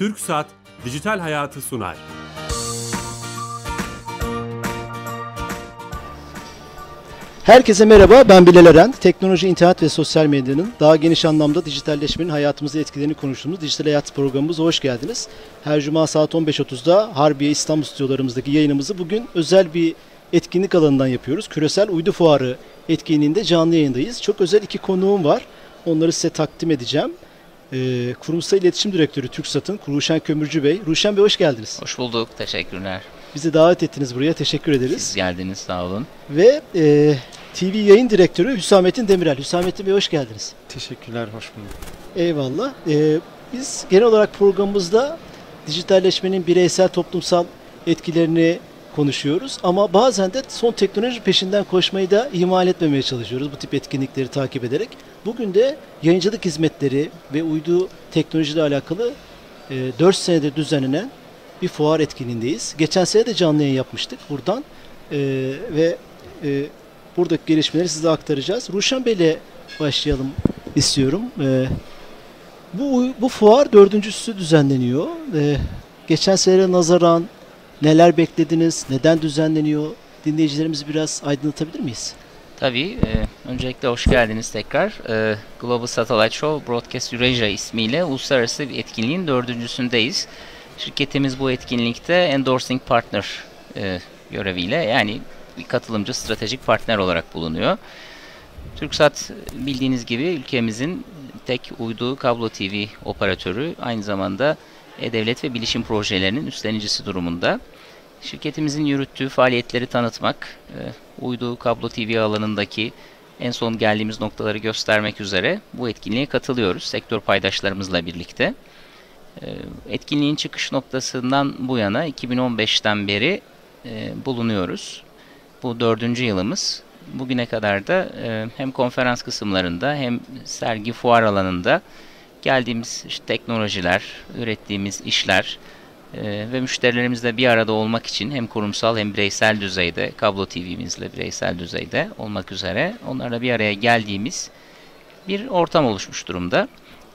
Türk Saat Dijital Hayatı sunar. Herkese merhaba, ben Bilal Eren. Teknoloji, internet ve sosyal medyanın daha geniş anlamda dijitalleşmenin hayatımızda etkilerini konuştuğumuz Dijital Hayat programımıza hoş geldiniz. Her cuma saat 15.30'da Harbiye İstanbul stüdyolarımızdaki yayınımızı bugün özel bir etkinlik alanından yapıyoruz. Küresel Uydu Fuarı etkinliğinde canlı yayındayız. Çok özel iki konuğum var. Onları size takdim edeceğim. Ee, Kurumsal İletişim Direktörü TürkSat'ın Ruşen Kömürcü Bey. Ruşen Bey hoş geldiniz. Hoş bulduk. Teşekkürler. Bizi davet ettiniz buraya. Teşekkür ederiz. Siz geldiniz. Sağ olun. Ve e, TV yayın direktörü Hüsamettin Demirel. Hüsamettin Bey hoş geldiniz. Teşekkürler, hoş bulduk. Eyvallah. Ee, biz genel olarak programımızda dijitalleşmenin bireysel toplumsal etkilerini konuşuyoruz. Ama bazen de son teknoloji peşinden koşmayı da ihmal etmemeye çalışıyoruz bu tip etkinlikleri takip ederek. Bugün de yayıncılık hizmetleri ve uydu teknolojiyle alakalı e, 4 senedir düzenlenen bir fuar etkinliğindeyiz. Geçen sene de canlı yayın yapmıştık buradan E, ve e, buradaki gelişmeleri size aktaracağız. Ruşen Bey'le başlayalım istiyorum. E, bu bu fuar dördüncüsü düzenleniyor. E, geçen sene nazaran neler beklediniz, neden düzenleniyor? Dinleyicilerimizi biraz aydınlatabilir miyiz? Tabii. E, öncelikle hoş geldiniz tekrar. E, Global Satellite Show Broadcast Eurasia ismiyle uluslararası bir etkinliğin dördüncüsündeyiz. Şirketimiz bu etkinlikte endorsing partner e, göreviyle yani bir katılımcı stratejik partner olarak bulunuyor. TürkSat bildiğiniz gibi ülkemizin tek uydu kablo TV operatörü aynı zamanda e-devlet ve bilişim projelerinin üstlenicisi durumunda. Şirketimizin yürüttüğü faaliyetleri tanıtmak, e, uydu kablo TV alanındaki en son geldiğimiz noktaları göstermek üzere bu etkinliğe katılıyoruz sektör paydaşlarımızla birlikte. E, etkinliğin çıkış noktasından bu yana 2015'ten beri e, bulunuyoruz. Bu dördüncü yılımız. Bugüne kadar da hem konferans kısımlarında hem sergi fuar alanında geldiğimiz işte teknolojiler, ürettiğimiz işler e, ve müşterilerimizle bir arada olmak için hem kurumsal hem bireysel düzeyde, kablo TV'mizle bireysel düzeyde olmak üzere onlarla bir araya geldiğimiz bir ortam oluşmuş durumda.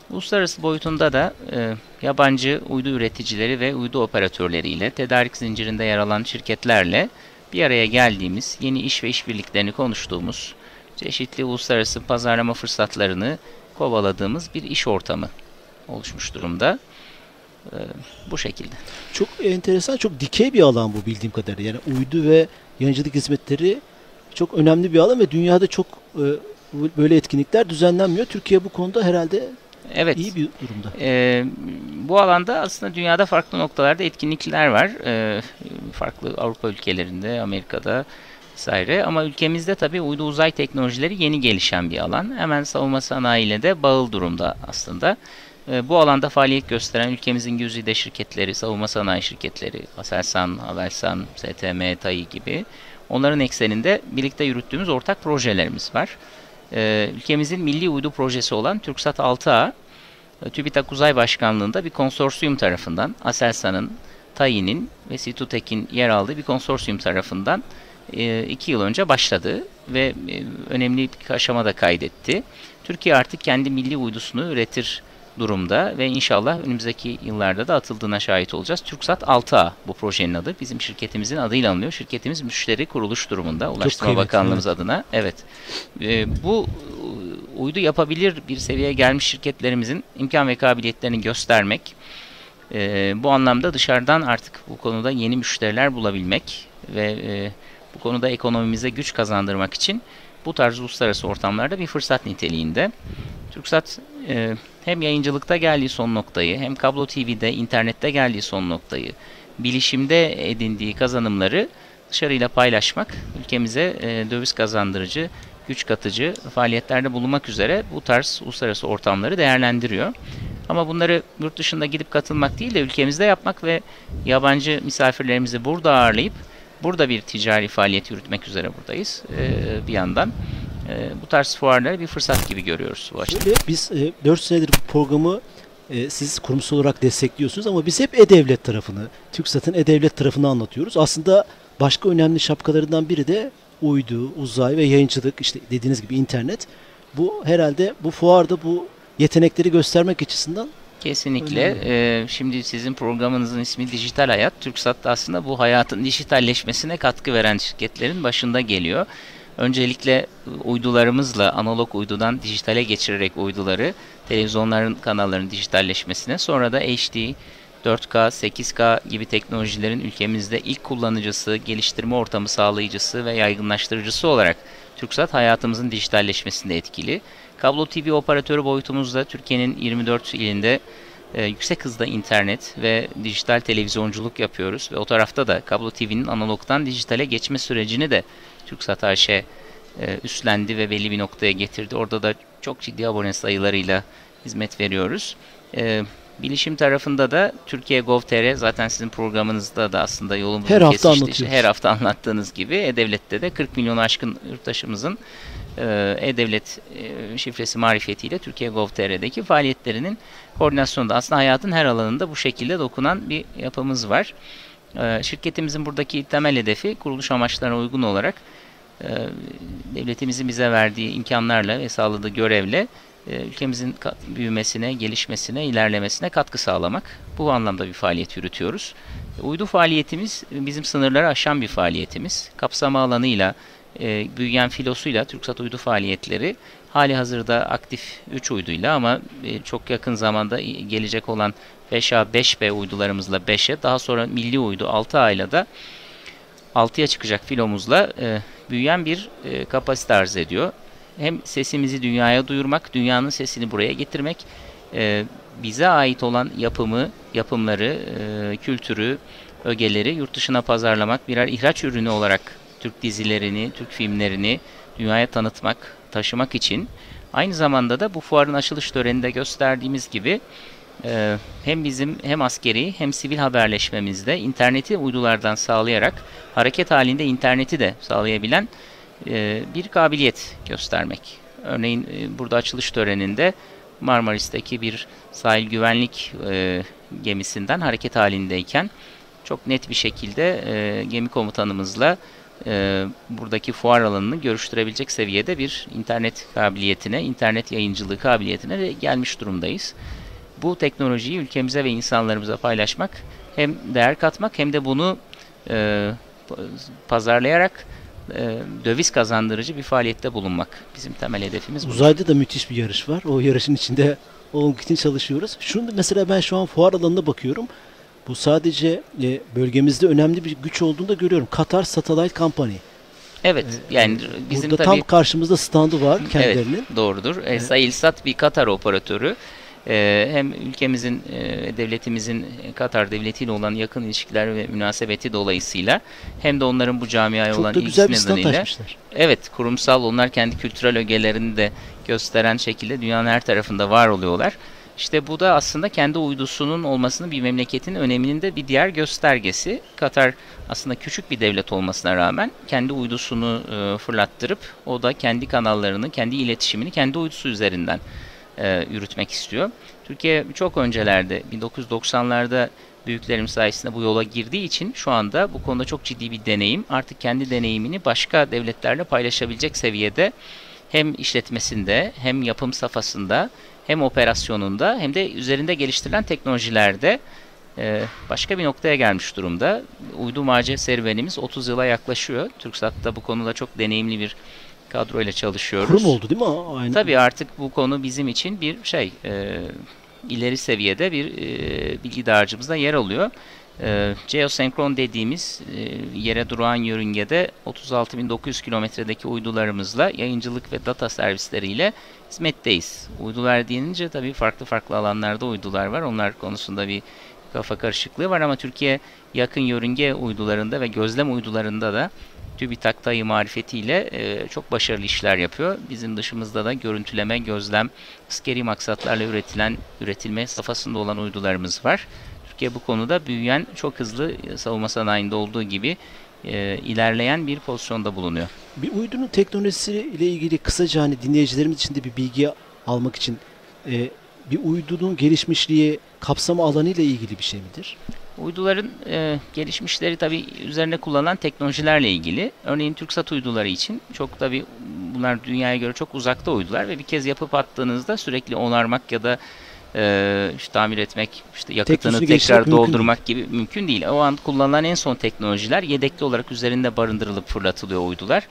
Uluslararası boyutunda da e, yabancı uydu üreticileri ve uydu operatörleriyle, tedarik zincirinde yer alan şirketlerle bir araya geldiğimiz, yeni iş ve işbirliklerini konuştuğumuz, çeşitli uluslararası pazarlama fırsatlarını kovaladığımız bir iş ortamı oluşmuş durumda. Ee, bu şekilde. Çok enteresan, çok dikey bir alan bu bildiğim kadarıyla. Yani uydu ve yayıncılık hizmetleri çok önemli bir alan ve dünyada çok e, böyle etkinlikler düzenlenmiyor. Türkiye bu konuda herhalde evet. iyi bir durumda. E, bu alanda aslında dünyada farklı noktalarda etkinlikler var. E, farklı Avrupa ülkelerinde, Amerika'da vesaire. Ama ülkemizde tabii uydu uzay teknolojileri yeni gelişen bir alan. Hemen savunma sanayiyle de bağıl durumda aslında. E, bu alanda faaliyet gösteren ülkemizin güzide şirketleri, savunma sanayi şirketleri, Aselsan, Havelsan, STM, TAI gibi onların ekseninde birlikte yürüttüğümüz ortak projelerimiz var. E, ülkemizin milli uydu projesi olan TürkSat 6A, e, TÜBİTAK Uzay Başkanlığı'nda bir konsorsiyum tarafından Aselsan'ın, TAI'nin ve Situtek'in yer aldığı bir konsorsiyum tarafından e, iki yıl önce başladı ve e, önemli bir aşamada kaydetti. Türkiye artık kendi milli uydusunu üretir durumda ve inşallah önümüzdeki yıllarda da atıldığına şahit olacağız. TürkSat 6A bu projenin adı. Bizim şirketimizin adıyla anılıyor. Şirketimiz müşteri kuruluş durumunda Ulaştırma Bakanlığımız evet. adına. Evet. E, bu uydu yapabilir bir seviyeye gelmiş şirketlerimizin imkan ve kabiliyetlerini göstermek, e, bu anlamda dışarıdan artık bu konuda yeni müşteriler bulabilmek ve e, bu konuda ekonomimize güç kazandırmak için bu tarz uluslararası ortamlarda bir fırsat niteliğinde. TürkSat e, hem yayıncılıkta geldiği son noktayı hem kablo TV'de, internette geldiği son noktayı, bilişimde edindiği kazanımları dışarıyla paylaşmak, ülkemize e, döviz kazandırıcı, güç katıcı faaliyetlerde bulunmak üzere bu tarz uluslararası ortamları değerlendiriyor. Ama bunları yurt dışında gidip katılmak değil de ülkemizde yapmak ve yabancı misafirlerimizi burada ağırlayıp Burada bir ticari faaliyet yürütmek üzere buradayız e, bir yandan. E, bu tarz fuarları bir fırsat gibi görüyoruz bu açıdan. Şöyle, biz e, 4 senedir bu programı e, siz kurumsal olarak destekliyorsunuz ama biz hep E-Devlet tarafını, TürkSat'ın E-Devlet tarafını anlatıyoruz. Aslında başka önemli şapkalarından biri de uydu, uzay ve yayıncılık, işte dediğiniz gibi internet. Bu herhalde bu fuarda bu yetenekleri göstermek açısından Kesinlikle. Ee, şimdi sizin programınızın ismi Dijital Hayat. TürkSat da aslında bu hayatın dijitalleşmesine katkı veren şirketlerin başında geliyor. Öncelikle uydularımızla analog uydudan dijitale geçirerek uyduları televizyonların kanallarının dijitalleşmesine sonra da HD, 4K, 8K gibi teknolojilerin ülkemizde ilk kullanıcısı, geliştirme ortamı sağlayıcısı ve yaygınlaştırıcısı olarak TürkSat hayatımızın dijitalleşmesinde etkili. Kablo TV operatörü boyutumuzda Türkiye'nin 24 ilinde e, yüksek hızda internet ve dijital televizyonculuk yapıyoruz ve o tarafta da kablo TV'nin analogdan dijitale geçme sürecini de TürkSat AŞ e, üstlendi ve belli bir noktaya getirdi. Orada da çok ciddi abone sayılarıyla hizmet veriyoruz. E, bilişim tarafında da Türkiye Gov.tr zaten sizin programınızda da aslında yolumuzu Her hafta kesişti. anlatıyoruz. Her hafta anlattığınız gibi E-Devlet'te de 40 milyon aşkın yurttaşımızın e, E-Devlet e, şifresi marifetiyle Türkiye Gov.tr'deki faaliyetlerinin koordinasyonunda aslında hayatın her alanında bu şekilde dokunan bir yapımız var. E, Şirketimizin buradaki temel hedefi kuruluş amaçlarına uygun olarak e, devletimizin bize verdiği imkanlarla ve sağladığı görevle e, ülkemizin büyümesine, gelişmesine, ilerlemesine katkı sağlamak. Bu anlamda bir faaliyet yürütüyoruz. Uydu faaliyetimiz e, bizim sınırları aşan bir faaliyetimiz. Kapsama alanıyla, e, büyüyen filosuyla TürkSat uydu faaliyetleri hali hazırda aktif 3 uyduyla ama e, çok yakın zamanda gelecek olan 5A, 5B uydularımızla 5'e daha sonra milli uydu 6A ile de 6'ya çıkacak filomuzla e, büyüyen bir e, kapasite arz ediyor. Hem sesimizi dünyaya duyurmak, dünyanın sesini buraya getirmek, e, bize ait olan yapımı, yapımları, e, kültürü, ögeleri yurt dışına pazarlamak, birer ihraç ürünü olarak Türk dizilerini, Türk filmlerini dünyaya tanıtmak, taşımak için aynı zamanda da bu fuarın açılış töreninde gösterdiğimiz gibi ee, hem bizim hem askeri hem sivil haberleşmemizde interneti uydulardan sağlayarak hareket halinde interneti de sağlayabilen e, bir kabiliyet göstermek. Örneğin e, burada açılış töreninde Marmaris'teki bir sahil güvenlik e, gemisinden hareket halindeyken çok net bir şekilde e, gemi komutanımızla e, buradaki fuar alanını görüştürebilecek seviyede bir internet kabiliyetine, internet yayıncılığı kabiliyetine de gelmiş durumdayız bu teknolojiyi ülkemize ve insanlarımıza paylaşmak hem değer katmak hem de bunu e, pazarlayarak e, döviz kazandırıcı bir faaliyette bulunmak. Bizim temel hedefimiz bu. Uzayda da müthiş bir yarış var. O yarışın içinde olmak için çalışıyoruz. Şunu mesela ben şu an fuar alanına bakıyorum. Bu sadece e, bölgemizde önemli bir güç olduğunu da görüyorum. Katar Satellite Company. Evet, yani bizim Burada tabii tam karşımızda standı var kendilerinin. Evet, doğrudur. E, Sayılsat bir Katar operatörü. E, hem ülkemizin, e, devletimizin e, Katar devletiyle olan yakın ilişkiler ve münasebeti dolayısıyla hem de onların bu camiaya Çok olan da güzel bir ilgisi nedeniyle. Evet, kurumsal onlar kendi kültürel ögelerini de gösteren şekilde dünyanın her tarafında var oluyorlar. İşte bu da aslında kendi uydusunun olmasının bir memleketin öneminin de bir diğer göstergesi. Katar aslında küçük bir devlet olmasına rağmen kendi uydusunu e, fırlattırıp o da kendi kanallarını, kendi iletişimini kendi uydusu üzerinden e, yürütmek istiyor. Türkiye çok öncelerde 1990'larda büyüklerim sayesinde bu yola girdiği için şu anda bu konuda çok ciddi bir deneyim. Artık kendi deneyimini başka devletlerle paylaşabilecek seviyede hem işletmesinde hem yapım safhasında hem operasyonunda hem de üzerinde geliştirilen teknolojilerde e, başka bir noktaya gelmiş durumda. Uydu mace serüvenimiz 30 yıla yaklaşıyor. TürkSat'ta bu konuda çok deneyimli bir kadroyla çalışıyoruz. Kurum oldu değil mi? Aynı. Tabii artık bu konu bizim için bir şey e, ileri seviyede bir e, bilgi dağarcığımızda yer alıyor. E, geosenkron dediğimiz e, yere duran yörüngede 36.900 kilometredeki uydularımızla yayıncılık ve data servisleriyle hizmetteyiz. Uydular denince tabii farklı farklı alanlarda uydular var. Onlar konusunda bir kafa karışıklığı var ama Türkiye yakın yörünge uydularında ve gözlem uydularında da TÜBİTAK tayı marifetiyle e, çok başarılı işler yapıyor. Bizim dışımızda da görüntüleme, gözlem, askeri maksatlarla üretilen, üretilme safhasında olan uydularımız var. Türkiye bu konuda büyüyen, çok hızlı e, savunma sanayinde olduğu gibi e, ilerleyen bir pozisyonda bulunuyor. Bir uydunun teknolojisi ile ilgili kısaca hani dinleyicilerimiz için de bir bilgi almak için e, bir uydunun gelişmişliği kapsama alanı ile ilgili bir şey midir? Uyduların e, gelişmişleri tabii üzerine kullanılan teknolojilerle ilgili. Örneğin TürkSat uyduları için çok tabii bunlar dünyaya göre çok uzakta uydular ve bir kez yapıp attığınızda sürekli onarmak ya da e, işte tamir etmek, işte yakıtını tekrar geliştirmek mümkün doldurmak gibi mümkün değil. O an kullanılan en son teknolojiler yedekli olarak üzerinde barındırılıp fırlatılıyor uydular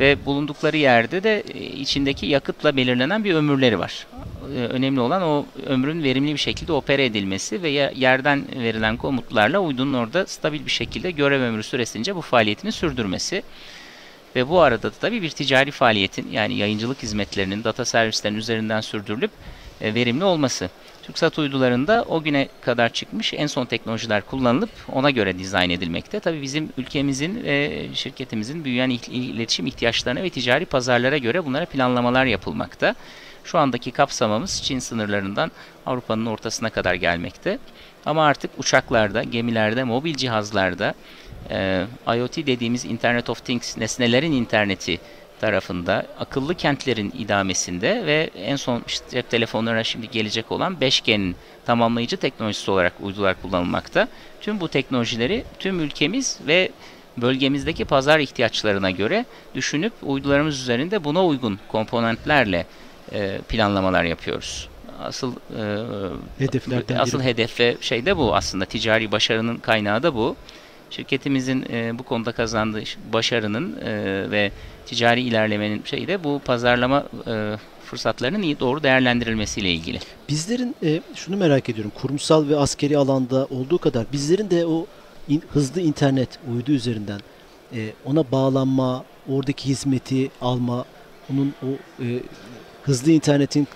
ve bulundukları yerde de e, içindeki yakıtla belirlenen bir ömürleri var. E, Önemli olan o ömrün verimli bir şekilde opere edilmesi ve yerden verilen komutlarla uydunun orada stabil bir şekilde görev ömrü süresince bu faaliyetini sürdürmesi. Ve bu arada da tabii bir ticari faaliyetin yani yayıncılık hizmetlerinin, data servislerinin üzerinden sürdürülüp verimli olması. TürkSat uydularında o güne kadar çıkmış en son teknolojiler kullanılıp ona göre dizayn edilmekte. Tabii bizim ülkemizin ve şirketimizin büyüyen il- iletişim ihtiyaçlarına ve ticari pazarlara göre bunlara planlamalar yapılmakta. Şu andaki kapsamamız Çin sınırlarından Avrupa'nın ortasına kadar gelmekte. Ama artık uçaklarda, gemilerde, mobil cihazlarda e, IoT dediğimiz Internet of Things, nesnelerin interneti tarafında, akıllı kentlerin idamesinde ve en son işte cep telefonlarına şimdi gelecek olan 5G'nin tamamlayıcı teknolojisi olarak uydular kullanılmakta. Tüm bu teknolojileri tüm ülkemiz ve bölgemizdeki pazar ihtiyaçlarına göre düşünüp uydularımız üzerinde buna uygun komponentlerle e, planlamalar yapıyoruz. Asıl e, Hedeflerden asıl biri. hedef ve şey de bu aslında ticari başarının kaynağı da bu. Şirketimizin e, bu konuda kazandığı başarının e, ve ticari ilerlemenin şeyi de bu pazarlama e, fırsatlarının iyi doğru değerlendirilmesiyle ilgili. Bizlerin e, şunu merak ediyorum. Kurumsal ve askeri alanda olduğu kadar bizlerin de o in- hızlı internet uydu üzerinden e, ona bağlanma, oradaki hizmeti alma, onun o e, hızlı internetin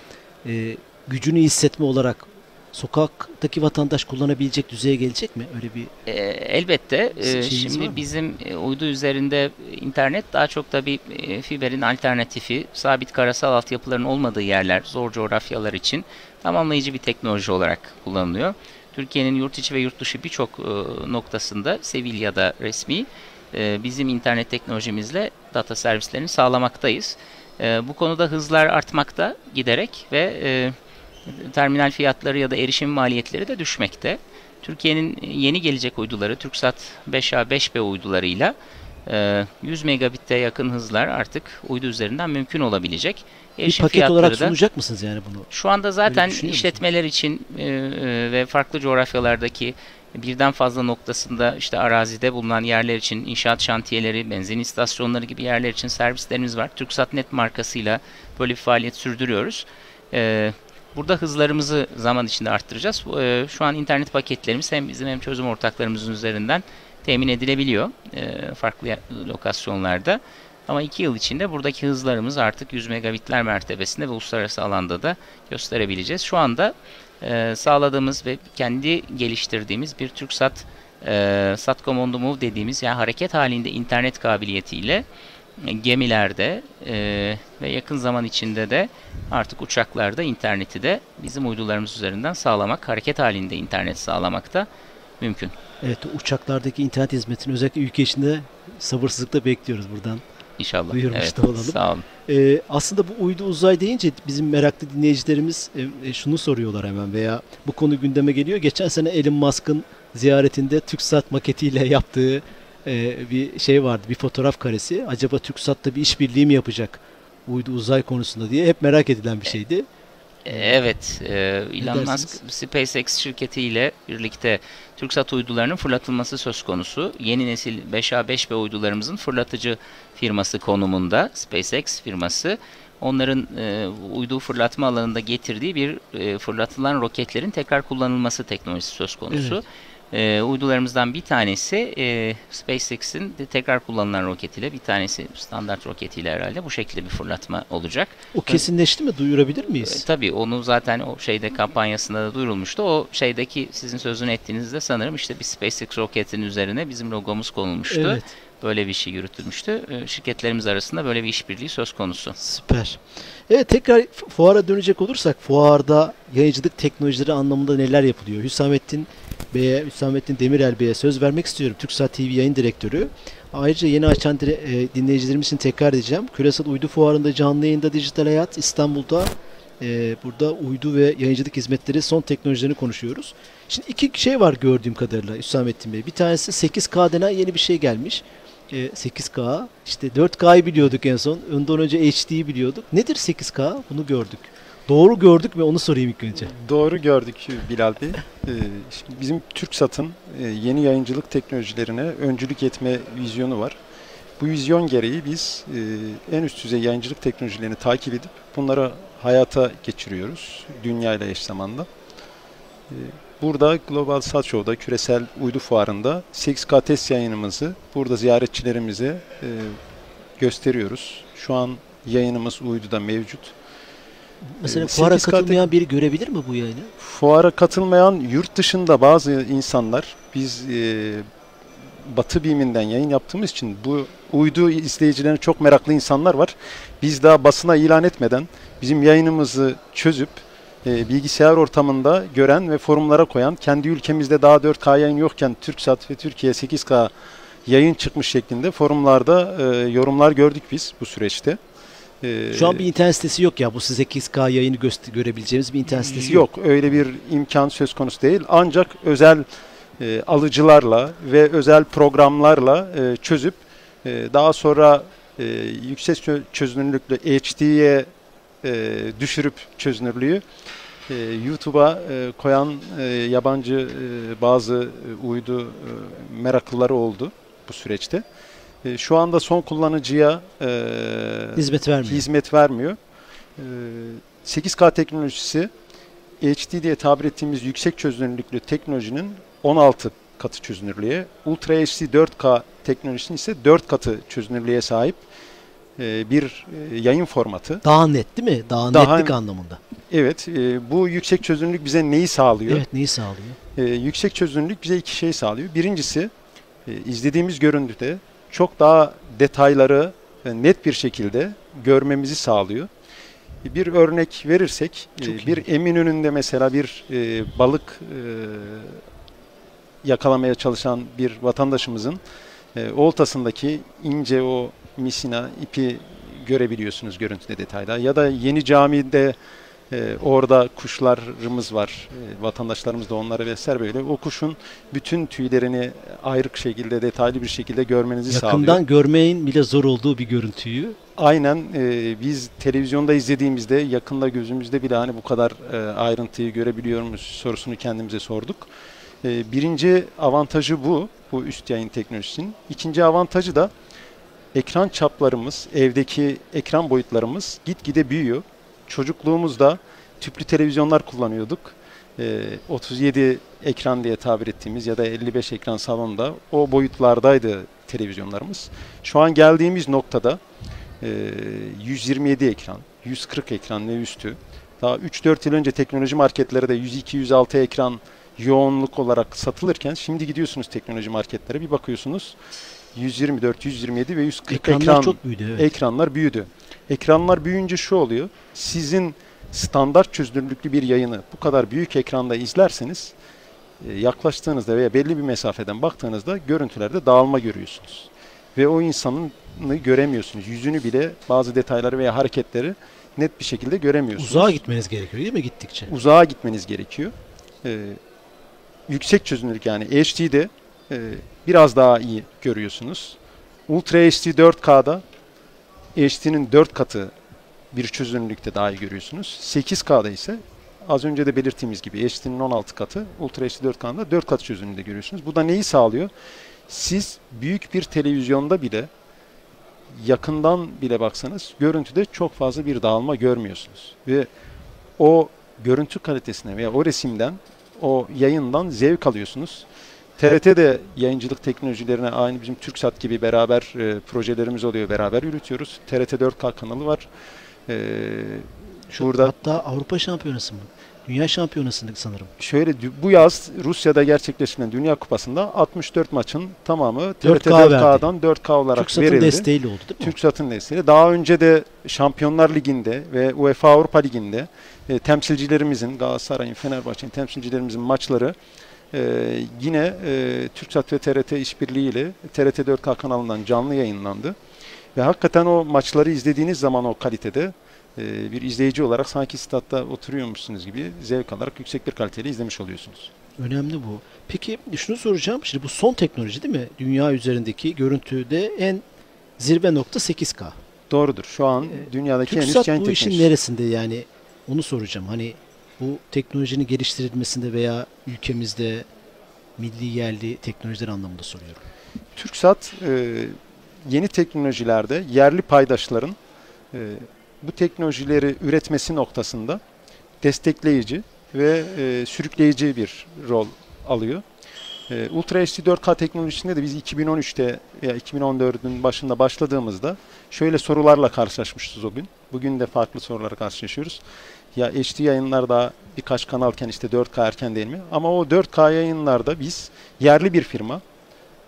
e, gücünü hissetme olarak sokaktaki vatandaş kullanabilecek düzeye gelecek mi? Öyle bir E, elbette e, şimdi bizim e, uydu üzerinde internet daha çok da bir e, fiberin alternatifi, sabit karasal altyapıların olmadığı yerler, zor coğrafyalar için tamamlayıcı bir teknoloji olarak kullanılıyor. Türkiye'nin yurt içi ve yurt dışı birçok e, noktasında sivil ya da resmi e, bizim internet teknolojimizle data servislerini sağlamaktayız. E, bu konuda hızlar artmakta giderek ve e, terminal fiyatları ya da erişim maliyetleri de düşmekte. Türkiye'nin yeni gelecek uyduları TürkSat 5A 5B uydularıyla e, 100 megabitte yakın hızlar artık uydu üzerinden mümkün olabilecek. bir Erişim paket olarak da sunacak mısınız yani bunu? şu anda zaten musun? işletmeler için e, e, ve farklı coğrafyalardaki birden fazla noktasında işte arazide bulunan yerler için inşaat şantiyeleri, benzin istasyonları gibi yerler için servislerimiz var. TürkSat Net markasıyla böyle bir faaliyet sürdürüyoruz. E, Burada hızlarımızı zaman içinde arttıracağız. E, Şu an internet paketlerimiz hem bizim hem çözüm ortaklarımızın üzerinden temin edilebiliyor e, farklı lokasyonlarda. Ama iki yıl içinde buradaki hızlarımız artık 100 megabitler mertebesinde ve uluslararası alanda da gösterebileceğiz. Şu anda e, sağladığımız ve kendi geliştirdiğimiz bir TürkSat e, Satcom on the Move dediğimiz yani hareket halinde internet kabiliyetiyle gemilerde e, ve yakın zaman içinde de artık uçaklarda interneti de bizim uydularımız üzerinden sağlamak, hareket halinde internet sağlamak da mümkün. Evet uçaklardaki internet hizmetini özellikle ülke içinde sabırsızlıkla bekliyoruz buradan. İnşallah. Duyurmuş evet, da olalım. Sağ olun. Ee, aslında bu uydu uzay deyince bizim meraklı dinleyicilerimiz e, e, şunu soruyorlar hemen veya bu konu gündeme geliyor. Geçen sene Elon Musk'ın ziyaretinde TürkSat maketiyle yaptığı e, bir şey vardı, bir fotoğraf karesi. Acaba TürkSat'ta bir işbirliği mi yapacak uydu uzay konusunda diye hep merak edilen bir şeydi. E, Evet, e, Elon Musk? SpaceX şirketiyle birlikte TürkSat uydularının fırlatılması söz konusu. Yeni nesil 5A 5B uydularımızın fırlatıcı firması konumunda SpaceX firması. Onların e, uydu fırlatma alanında getirdiği bir e, fırlatılan roketlerin tekrar kullanılması teknolojisi söz konusu. Evet. E, uydularımızdan bir tanesi e, SpaceX'in tekrar kullanılan roketiyle, bir tanesi standart roketiyle herhalde bu şekilde bir fırlatma olacak. O kesinleşti mi? Duyurabilir E, miyiz? tabii onu zaten o şeyde kampanyasında da duyurulmuştu. O şeydeki sizin sözünü ettiğinizde sanırım işte bir SpaceX roketin üzerine bizim logomuz konulmuştu. Evet. Böyle bir şey yürütülmüştü. E, Şirketlerimiz arasında böyle bir işbirliği söz konusu. Süper. Evet tekrar fu- fuara dönecek olursak fuarda yayıncılık teknolojileri anlamında neler yapılıyor? Hüsamettin Bey'e, Hüsamettin Demirel Bey'e söz vermek istiyorum. TürkSat TV yayın direktörü. Ayrıca yeni açan e, dinleyicilerimiz için tekrar edeceğim. Küresel Uydu Fuarı'nda canlı yayında Dijital Hayat İstanbul'da e, burada uydu ve yayıncılık hizmetleri son teknolojilerini konuşuyoruz. Şimdi iki şey var gördüğüm kadarıyla Hüsamettin Bey. Bir tanesi 8K denen yeni bir şey gelmiş. E, 8K işte 4K'yı biliyorduk en son. Ondan önce HD'yi biliyorduk. Nedir 8K? Bunu gördük. Doğru gördük mü onu sorayım ilk önce. Doğru gördük Bilal Bey. Ee, şimdi bizim TürkSat'ın e, yeni yayıncılık teknolojilerine öncülük etme vizyonu var. Bu vizyon gereği biz e, en üst düzey yayıncılık teknolojilerini takip edip bunları hayata geçiriyoruz dünya ile eş zamanda. E, Burada Global Sat Show'da küresel uydu fuarında 8K test yayınımızı burada ziyaretçilerimize e, gösteriyoruz. Şu an yayınımız uyduda mevcut. Mesela Ee, fuara katılmayan biri görebilir mi bu yayını? Fuara katılmayan yurt dışında bazı insanlar biz e, Batı BİM'inden yayın yaptığımız için bu uydu izleyicilerine çok meraklı insanlar var. Biz daha basına ilan etmeden bizim yayınımızı çözüp e, bilgisayar ortamında gören ve forumlara koyan kendi ülkemizde daha 4K yayın yokken TürkSat ve Türkiye 8K yayın çıkmış şeklinde forumlarda e, yorumlar gördük biz bu süreçte. E, Şu an bir internet sitesi yok ya bu size 8K yayını görebileceğimiz bir internet sitesi yok. Yok öyle bir imkan söz konusu değil. Ancak özel e, alıcılarla ve özel programlarla e, çözüp e, daha sonra e, yüksek çö- çözünürlüklü HD'ye e, düşürüp çözünürlüğü e, YouTube'a e, koyan e, yabancı e, bazı e, uydu e, meraklıları oldu bu süreçte. E, şu anda son kullanıcıya e, Hizmet vermiyor. hizmet vermiyor. Ee, 8K teknolojisi HD diye tabir ettiğimiz yüksek çözünürlüklü teknolojinin 16 katı çözünürlüğe, Ultra HD 4K teknolojisinin ise 4 katı çözünürlüğe sahip e, bir e, yayın formatı. Daha net değil mi? Daha, Daha- netlik anlamında. Evet, e, bu yüksek çözünürlük bize neyi sağlıyor? Evet neyi sağlıyor? Yüksek çözünürlük bize iki şey sağlıyor. Birincisi e, izlediğimiz görüntüde çok daha detayları e, net bir şekilde görmemizi sağlıyor. Bir örnek verirsek, e, Çok iyi. bir emin önünde mesela bir e, balık e, yakalamaya çalışan bir vatandaşımızın e, oltasındaki ince o misina ipi görebiliyorsunuz görüntüde detayda. Ya da yeni camide e, orada kuşlarımız var. E, vatandaşlarımız da onları besler böyle. O kuşun bütün tüylerini ayrık şekilde, detaylı bir şekilde görmenizi sağlıyor. Yakından görmeyin bile zor olduğu bir görüntüyü. Aynen e, biz televizyonda izlediğimizde yakında gözümüzde bile hani bu kadar e, ayrıntıyı görebiliyor muyuz sorusunu kendimize sorduk. E, birinci avantajı bu, bu üst yayın teknolojisinin. İkinci avantajı da ekran çaplarımız, evdeki ekran boyutlarımız gitgide büyüyor. Çocukluğumuzda tüplü televizyonlar kullanıyorduk. E, 37 ekran diye tabir ettiğimiz ya da 55 ekran salonda o boyutlardaydı televizyonlarımız. Şu an geldiğimiz noktada e, 127 ekran, 140 ekran ve üstü. Daha 3-4 yıl önce teknoloji marketlere de 102-106 ekran yoğunluk olarak satılırken şimdi gidiyorsunuz teknoloji marketlere bir bakıyorsunuz 124, 127 ve 140 Ekranlar ekran çok büyüdü. Evet. ekranlar büyüdü. Ekranlar büyüyünce şu oluyor. Sizin standart çözünürlüklü bir yayını bu kadar büyük ekranda izlerseniz e, yaklaştığınızda veya belli bir mesafeden baktığınızda görüntülerde dağılma görüyorsunuz. Ve o insanın göremiyorsunuz. Yüzünü bile bazı detayları veya hareketleri net bir şekilde göremiyorsunuz. Uzağa gitmeniz gerekiyor değil mi gittikçe? Uzağa gitmeniz gerekiyor. Ee, yüksek çözünürlük yani HD'de e, biraz daha iyi görüyorsunuz. Ultra HD 4K'da HD'nin 4 katı bir çözünürlükte daha iyi görüyorsunuz. 8K'da ise az önce de belirttiğimiz gibi HD'nin 16 katı, Ultra HD 4K'da 4 katı çözünürlükte görüyorsunuz. Bu da neyi sağlıyor? Siz büyük bir televizyonda bile yakından bile baksanız görüntüde çok fazla bir dağılma görmüyorsunuz. Ve o görüntü kalitesine veya o resimden, o yayından zevk alıyorsunuz. TRT de yayıncılık teknolojilerine aynı bizim TürkSat gibi beraber e, projelerimiz oluyor. Beraber yürütüyoruz. TRT 4K kanalı var. E, şurada Hatta Avrupa Şampiyonası mı? Dünya Şampiyonası'nda sanırım. şöyle bu yaz Rusya'da gerçekleştirilen Dünya Kupası'nda 64 maçın tamamı TRT 4K 4K'dan 4K olarak TürkSat'ın verildi. desteğiyle oldu değil mi? TürkSat'ın desteğiyle. Daha önce de Şampiyonlar Ligi'nde ve UEFA Avrupa Ligi'nde e, temsilcilerimizin, Galatasaray'ın, Fenerbahçe'nin temsilcilerimizin maçları e, yine e, TürkSat ve TRT işbirliğiyle TRT 4K kanalından canlı yayınlandı. Ve hakikaten o maçları izlediğiniz zaman o kalitede e, bir izleyici olarak sanki statta oturuyormuşsunuz gibi zevk alarak yüksek bir kaliteli izlemiş oluyorsunuz. Önemli bu. Peki şunu soracağım. Şimdi bu son teknoloji değil mi? Dünya üzerindeki görüntüde en zirve nokta 8K. Doğrudur. Şu an E, dünyadaki en üst bu işin teknolojisi. neresinde yani? onu soracağım. Hani bu teknolojinin geliştirilmesinde veya ülkemizde milli yerli teknolojiler anlamında soruyorum. TürkSat e, yeni teknolojilerde yerli paydaşların e, bu teknolojileri üretmesi noktasında destekleyici ve e, sürükleyici bir rol alıyor. E, Ultra HD 4K teknolojisinde de biz 2013'te veya 2014'ün başında başladığımızda şöyle sorularla karşılaşmışız o gün. Bugün de farklı sorulara karşılaşıyoruz. Ya HD yayınlarda birkaç kanalken işte 4K erken değil mi? Ama o 4K yayınlarda biz yerli bir firma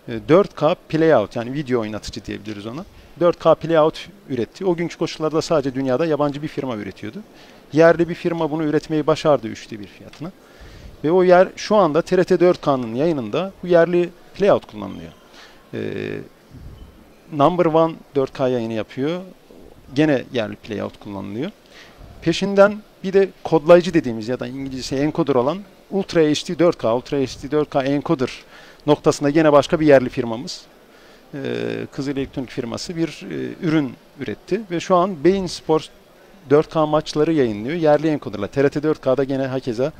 e, 4K playout yani video oynatıcı diyebiliriz ona. 4K playout üretti. O günkü koşullarda sadece dünyada yabancı bir firma üretiyordu. Yerli bir firma bunu üretmeyi başardı üçte bir fiyatına. Ve o yer şu anda TRT 4K'nın yayınında bu yerli playout kullanılıyor. Ee, Number One 4K yayını yapıyor. Gene yerli playout kullanılıyor. Peşinden bir de kodlayıcı dediğimiz ya da İngilizcesi encoder olan Ultra HD 4K, Ultra HD 4K encoder noktasında gene başka bir yerli firmamız. Ee, Kızıl Elektronik firması bir e, ürün üretti ve şu an Bein Sports 4K maçları yayınlıyor yerli encoderla. TRT 4K'da gene hakeza e,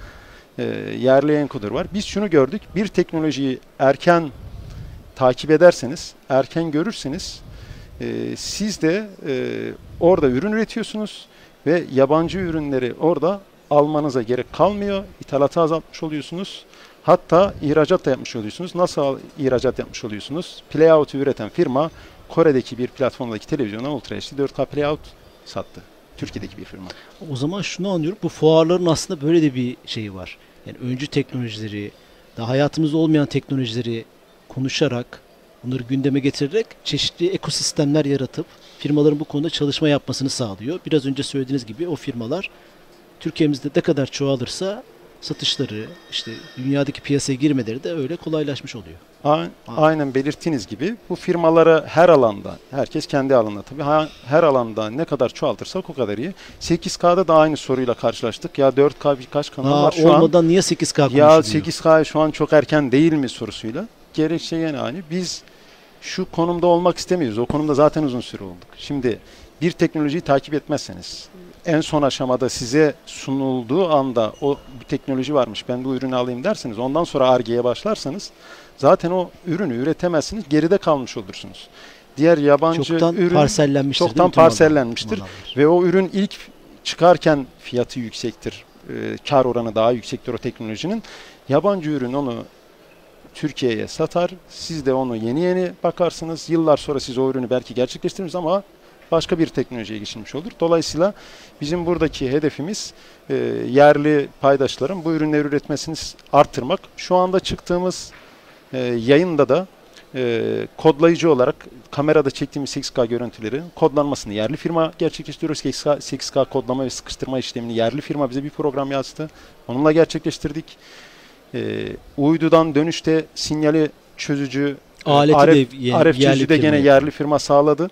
yerli encoder var. Biz şunu gördük. Bir teknolojiyi erken takip ederseniz, erken görürseniz e, siz de e, orada ürün üretiyorsunuz ve yabancı ürünleri orada almanıza gerek kalmıyor. İthalatı azaltmış oluyorsunuz. Hatta ihracat da yapmış oluyorsunuz. Nasıl ihracat yapmış oluyorsunuz? Playout'u üreten firma Kore'deki bir platformdaki televizyona Ultra HD 4K Playout sattı. Türkiye'deki bir firma. O zaman şunu anlıyorum. Bu fuarların aslında böyle de bir şeyi var. Yani öncü teknolojileri, daha hayatımızda olmayan teknolojileri konuşarak, bunları gündeme getirerek çeşitli ekosistemler yaratıp firmaların bu konuda çalışma yapmasını sağlıyor. Biraz önce söylediğiniz gibi o firmalar Türkiye'mizde ne kadar çoğalırsa satışları, işte dünyadaki piyasaya girmeleri de öyle kolaylaşmış oluyor. A- Aynen belirttiğiniz gibi bu firmalara her alanda, herkes kendi alanında tabii her alanda ne kadar çoğaltırsak o kadar iyi. 8K'da da aynı soruyla karşılaştık. Ya 4K birkaç kanal Ha, var şu an. olmadan niye 8K Ya konuşuluyor? 8K şu an çok erken değil mi sorusuyla. Gerekçe yine aynı. Biz şu konumda olmak istemiyoruz. O konumda zaten uzun süre olduk. Şimdi bir teknolojiyi takip etmezseniz en son aşamada size sunulduğu anda o bir teknoloji varmış ben bu ürünü alayım derseniz ondan sonra Ar-Ge'ye başlarsanız zaten o ürünü üretemezsiniz geride kalmış olursunuz. Diğer yabancı Çoktan ürün parsellenmiştir. çoktan parsellenmiştir. ve o ürün ilk çıkarken fiyatı yüksektir. Ee, kar oranı daha yüksektir o teknolojinin. Yabancı ürün onu Türkiye'ye satar. Siz de onu yeni yeni bakarsınız. Yıllar sonra siz o ürünü belki gerçekleştirirsiniz ama başka bir teknolojiye geçilmiş olur. Dolayısıyla bizim buradaki hedefimiz e, yerli paydaşların bu ürünleri üretmesini arttırmak. Şu anda çıktığımız e, yayında da e, kodlayıcı olarak kamerada çektiğimiz 8K görüntüleri kodlanmasını yerli firma gerçekleştiriyoruz. 8K, 8K kodlama ve sıkıştırma işlemini yerli firma bize bir program yazdı. Onunla gerçekleştirdik. E, uydudan dönüşte sinyali çözücü e, Aleti RF, de ye- RF yerli çözücü de gene yerli firma sağladı.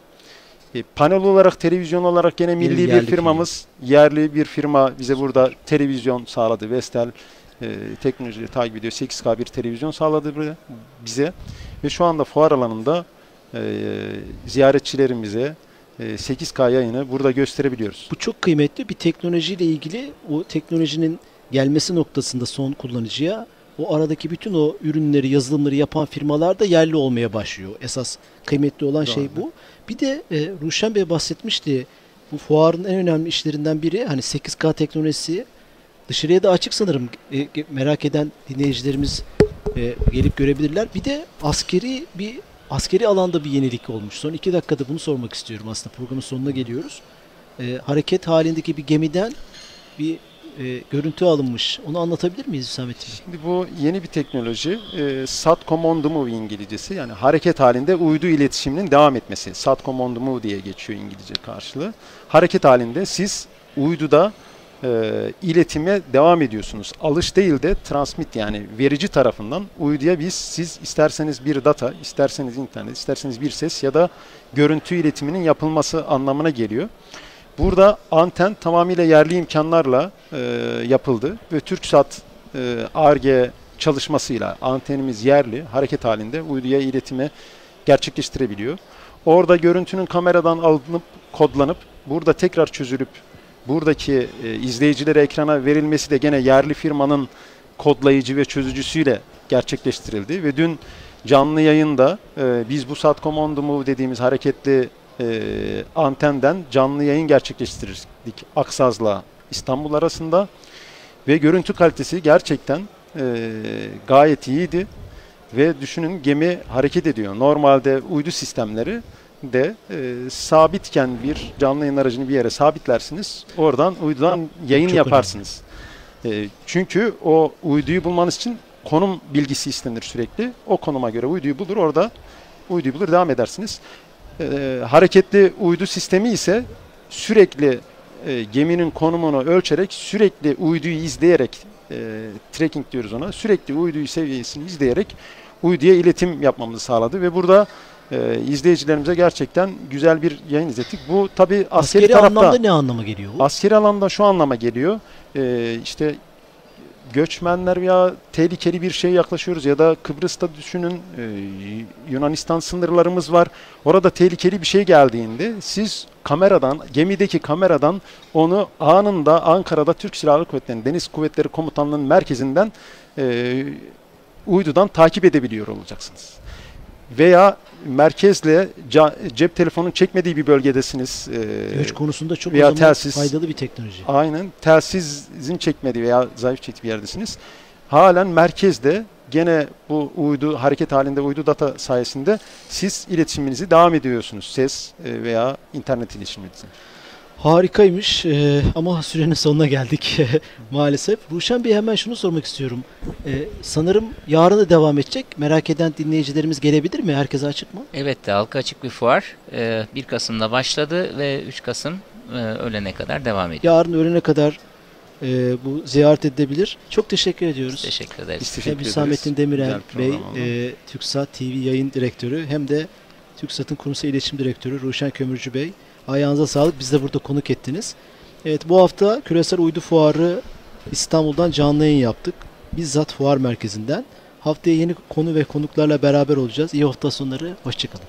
E, panel olarak, televizyon olarak gene milli bir yerli firmamız, yerli bir firma bize burada televizyon sağladı. Vestel e, teknolojileri takip ediyor. 8K bir televizyon sağladı bize. Ve şu anda fuar alanında e, ziyaretçilerimize e, 8K yayını burada gösterebiliyoruz. Bu çok kıymetli. Bir teknolojiyle ilgili o teknolojinin gelmesi noktasında son kullanıcıya o aradaki bütün o ürünleri, yazılımları yapan firmalar da yerli olmaya başlıyor. Esas kıymetli olan şey bu. Bir de e, Ruşen Bey bahsetmişti. Bu fuarın en önemli işlerinden biri hani 8K teknolojisi dışarıya da açık sanırım. E, merak eden dinleyicilerimiz e, gelip görebilirler. Bir de askeri bir askeri alanda bir yenilik olmuş. Son iki dakikada bunu sormak istiyorum aslında. Programın sonuna geliyoruz. E, hareket halindeki bir gemiden bir e, görüntü alınmış. Onu anlatabilir miyiz Hüsamettin? Şimdi bu yeni bir teknoloji. E, SATCOM on the move İngilizcesi. Yani hareket halinde uydu iletişiminin devam etmesi. SATCOM on the move diye geçiyor İngilizce karşılığı. Hareket halinde siz uyduda e, iletime devam ediyorsunuz. Alış değil de transmit yani verici tarafından uyduya biz siz isterseniz bir data, isterseniz internet, isterseniz bir ses ya da görüntü iletiminin yapılması anlamına geliyor. Burada anten tamamıyla yerli imkanlarla e, yapıldı ve TürkSat e, ARGE çalışmasıyla antenimiz yerli, hareket halinde uyduya iletimi gerçekleştirebiliyor. Orada görüntünün kameradan alınıp kodlanıp burada tekrar çözülüp buradaki e, izleyicilere ekrana verilmesi de gene yerli firmanın kodlayıcı ve çözücüsüyle gerçekleştirildi ve dün canlı yayında e, biz bu Satcom On dediğimiz hareketli e, antenden canlı yayın gerçekleştirdik Aksaz'la İstanbul arasında ve görüntü kalitesi gerçekten e, gayet iyiydi ve düşünün gemi hareket ediyor. Normalde uydu sistemleri de e, sabitken bir canlı yayın aracını bir yere sabitlersiniz. Oradan uydudan yayın Çok yaparsınız. E, çünkü o uyduyu bulmanız için konum bilgisi istenir sürekli. O konuma göre uyduyu bulur orada uyduyu bulur devam edersiniz. E, hareketli uydu sistemi ise sürekli e, geminin konumunu ölçerek sürekli uyduyu izleyerek e, tracking diyoruz ona. Sürekli uyduyu seviyesini izleyerek uyduya iletim yapmamızı sağladı ve burada e, izleyicilerimize gerçekten güzel bir yayın izlettik. Bu tabi askeri, Askeri tarafta anlamda ne anlama geliyor bu? askeri alanda şu anlama geliyor. E, işte göçmenler veya tehlikeli bir şey yaklaşıyoruz ya da Kıbrıs'ta düşünün e, Yunanistan sınırlarımız var. Orada tehlikeli bir şey geldiğinde siz kameradan, gemideki kameradan onu anında Ankara'da Türk Silahlı Kuvvetleri'nin Deniz Kuvvetleri Komutanlığı'nın merkezinden e, uydudan takip edebiliyor olacaksınız. Veya merkezle cep telefonun çekmediği bir bölgedesiniz. e, Göç konusunda çok veya telsiz- faydalı bir teknoloji. Aynen. Telsizin çekmediği veya zayıf çektiği bir yerdesiniz. Halen merkezde gene bu uydu hareket halinde uydu data sayesinde siz iletişiminizi devam ediyorsunuz. Ses e, veya internet iletişiminizi. Harikaymış Ee, ama sürenin sonuna geldik maalesef. Ruşen Bey hemen şunu sormak istiyorum. Ee, sanırım yarın da devam edecek. Merak eden dinleyicilerimiz gelebilir mi? Herkese açık mı? Evet de halka açık bir fuar. Ee, 1 Kasım'da başladı ve 3 Kasım e, öğlene kadar devam ediyor. Yarın öğlene kadar e, bu ziyaret edilebilir. Çok teşekkür ediyoruz. Teşekkür ederiz. Biz teşekkür Hem. Hüsamettin Demirel Bey, e, TürkSat TV yayın direktörü hem de TürkSat'ın kurumsal iletişim direktörü Ruşen Kömürcü Bey. Ayağınıza sağlık. Biz de burada konuk ettiniz. Evet bu hafta Küresel Uydu Fuarı İstanbul'dan canlı yayın yaptık. Bizzat fuar merkezinden. Haftaya yeni konu ve konuklarla beraber olacağız. İyi hafta sonları. Hoşçakalın.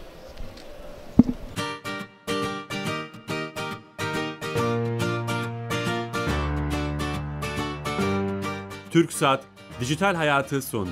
TürkSat Dijital Hayatı sundu.